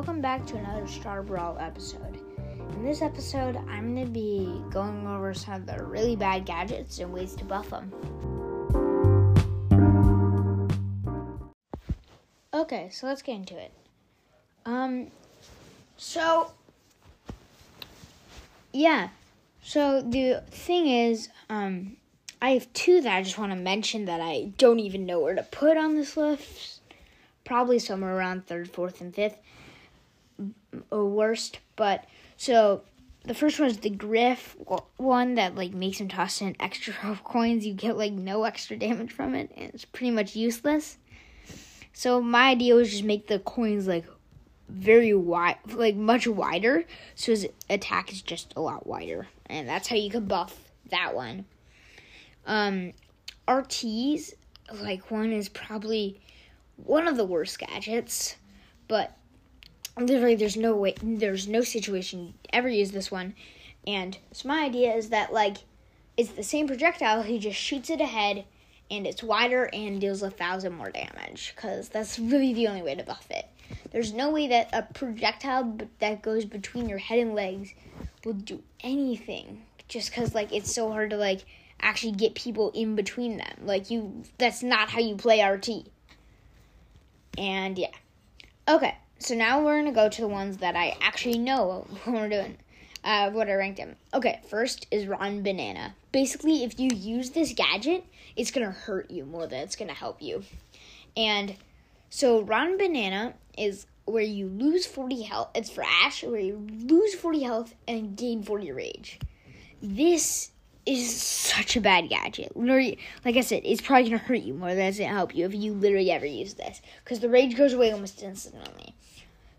welcome back to another Star Brawl episode. In this episode, I'm going to be going over some of the really bad gadgets and ways to buff them. Okay, so let's get into it. Um, so, yeah, so the thing is, um, I have two that I just want to mention that I don't even know where to put on this list probably somewhere around third, fourth, and fifth worst. But so the first one is the Griff one that like makes him toss in extra coins. You get like no extra damage from it, and it's pretty much useless. So my idea was just make the coins like very wide, like much wider, so his attack is just a lot wider, and that's how you can buff that one. Um, RTs like one is probably one of the worst gadgets, but literally there's no way there's no situation ever use this one. And so my idea is that like it's the same projectile, he just shoots it ahead and it's wider and deals a thousand more damage because that's really the only way to buff it. There's no way that a projectile that goes between your head and legs will do anything just because like it's so hard to like actually get people in between them. Like you, that's not how you play RT. And yeah. Okay, so now we're gonna go to the ones that I actually know what we're doing. Uh, what I ranked them. Okay, first is Ron Banana. Basically, if you use this gadget, it's gonna hurt you more than it's gonna help you. And so Ron Banana is where you lose 40 health. It's for Ash, where you lose 40 health and gain 40 rage. This is such a bad gadget. Literally, like I said, it's probably gonna hurt you more than it's gonna help you if you literally ever use this, because the rage goes away almost instantly.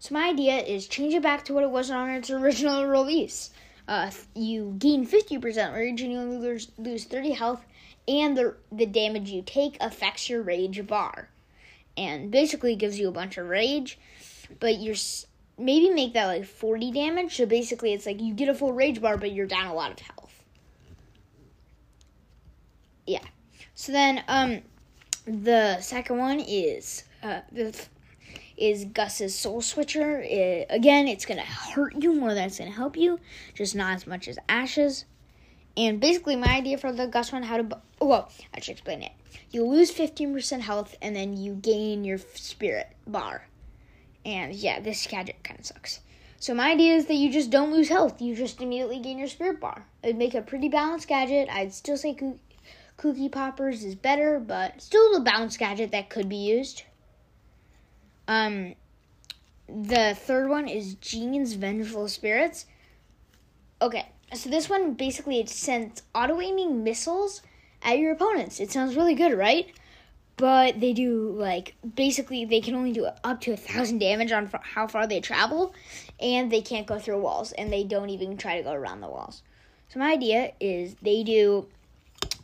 So my idea is change it back to what it was on its original release. Uh, you gain 50% rage and you lose, lose 30 health, and the the damage you take affects your rage bar, and basically gives you a bunch of rage, but you're maybe make that like 40 damage. So basically, it's like you get a full rage bar, but you're down a lot of health yeah. So then, um, the second one is uh, the is Gus's Soul Switcher. It, again, it's gonna hurt you more than it's gonna help you, just not as much as Ash's. And basically, my idea for the Gus one, how to oh, well, I should explain it. You lose fifteen percent health, and then you gain your spirit bar. And yeah, this gadget kind of sucks. So my idea is that you just don't lose health. You just immediately gain your spirit bar. It'd make a pretty balanced gadget. I'd still say Kooky Poppers is better, but still a balanced gadget that could be used. Um, the third one is Gene's Vengeful Spirits. Okay, so this one basically it sends auto aiming missiles at your opponents. It sounds really good, right? But they do like basically they can only do up to a thousand damage on how far they travel, and they can't go through walls, and they don't even try to go around the walls. So my idea is they do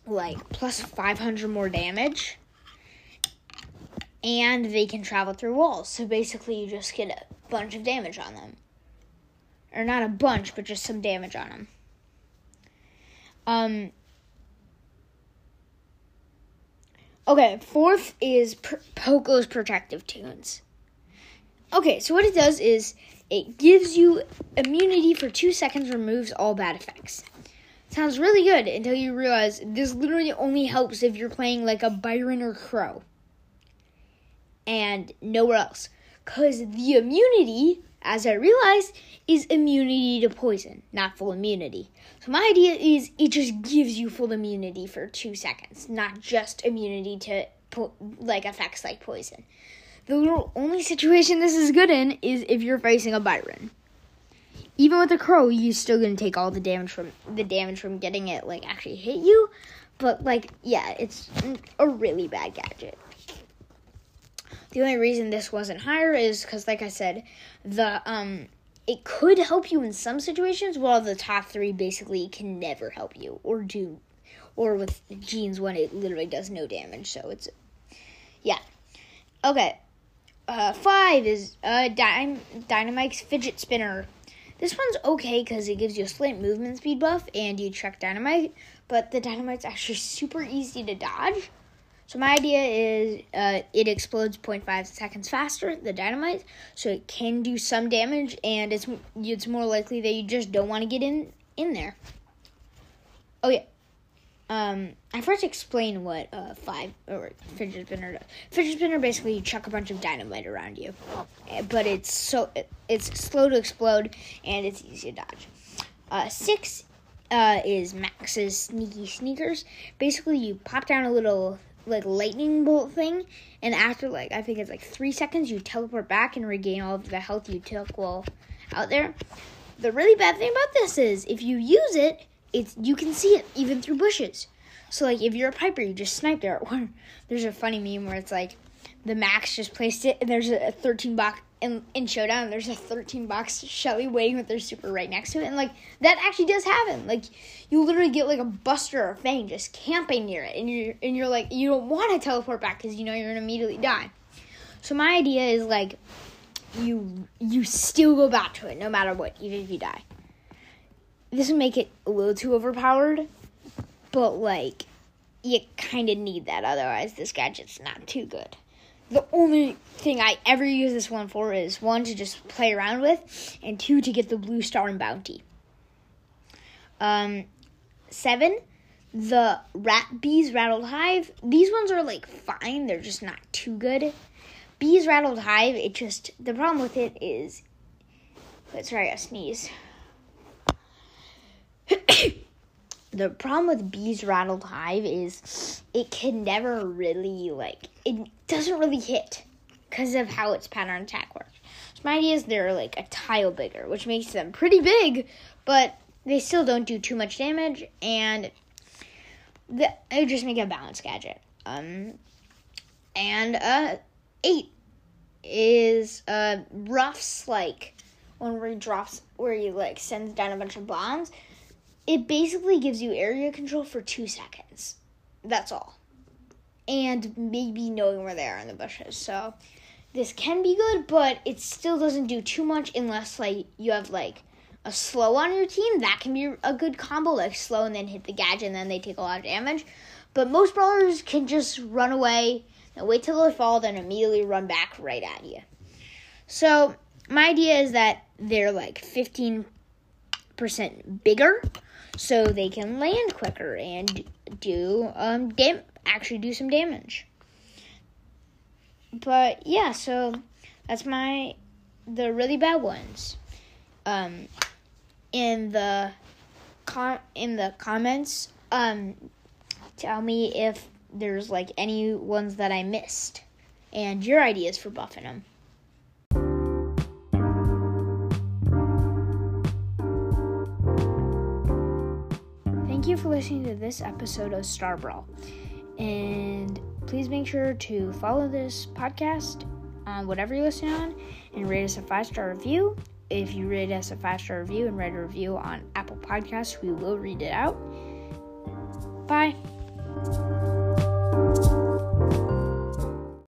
like plus 500 more damage and they can travel through walls. So basically, you just get a bunch of damage on them. Or not a bunch, but just some damage on them. Um. Okay, fourth is Poco's Protective Tunes. Okay, so what it does is it gives you immunity for two seconds, removes all bad effects. Sounds really good until you realize this literally only helps if you're playing like a Byron or Crow. And nowhere else. Because the immunity, as I realized, is immunity to poison, not full immunity. So my idea is it just gives you full immunity for two seconds, not just immunity to po- like effects like poison. The only situation this is good in is if you're facing a Byron even with the crow, you're still gonna take all the damage from the damage from getting it like actually hit you. But like, yeah, it's a really bad gadget. The only reason this wasn't higher is because, like I said, the um, it could help you in some situations, while the top three basically can never help you or do, or with Gene's one, it literally does no damage. So it's, yeah, okay. Uh, five is uh, Dynam- Dynamike's fidget spinner. This one's okay because it gives you a slight movement speed buff and you check dynamite, but the dynamite's actually super easy to dodge. So my idea is uh, it explodes 0.5 seconds faster, the dynamite, so it can do some damage, and it's it's more likely that you just don't want to get in in there. Oh yeah, um, I first explain what uh, five or fidget spinner does. Fidget spinner basically you chuck a bunch of dynamite around you, but it's so it's slow to explode and it's easy to dodge. Uh, six uh, is Max's sneaky sneakers. Basically, you pop down a little like lightning bolt thing, and after like I think it's like three seconds, you teleport back and regain all of the health you took while out there. The really bad thing about this is if you use it it's you can see it even through bushes. So like if you're a piper, you just snipe there. Or there's a funny meme where it's like the Max just placed it, and there's a 13 box in, in Showdown. There's a 13 box Shelly waiting with their super right next to it, and like that actually does happen. Like you literally get like a Buster or a Fang just camping near it, and you're and you're like you don't want to teleport back because you know you're gonna immediately die. So my idea is like you you still go back to it no matter what, even if you die this would make it a little too overpowered, but like you kind of need that otherwise this gadget's not too good. The only thing I ever use this one for is one to just play around with, and two to get the blue star and bounty. Um, seven, the rat Bea's rattled hive. These ones are like fine; they're just not too good. Bea's rattled hive. It just the problem with it is. Let's try a sneeze. the problem with Bea's rattled hive is it can never really like it doesn't really hit because of how its pattern attack works. My idea is they're like a tile bigger, which makes them pretty big, but they still don't do too much damage, and the, they just make a balance gadget. Um, and uh, eight is uh Ruff's like where he drops where he like sends down a bunch of bombs it basically gives you area control for two seconds. That's all. And maybe knowing where they are in the bushes. So this can be good, but it still doesn't do too much unless like you have like a slow on your team. That can be a good combo, like slow and then hit the gadget and then they take a lot of damage. But most brawlers can just run away, and wait till they fall, then immediately run back right at you. So my idea is that they're like 15% bigger so they can land quicker and do um dam- actually do some damage. But yeah, so that's my the really bad ones. Um in the com- in the comments um tell me if there's like any ones that I missed and your ideas for buffing them. Thank you for listening to this episode of Star Brawl. And please make sure to follow this podcast on whatever you're listening on and rate us a five star review. If you rate us a five star review and write a review on Apple Podcasts, we will read it out. Bye.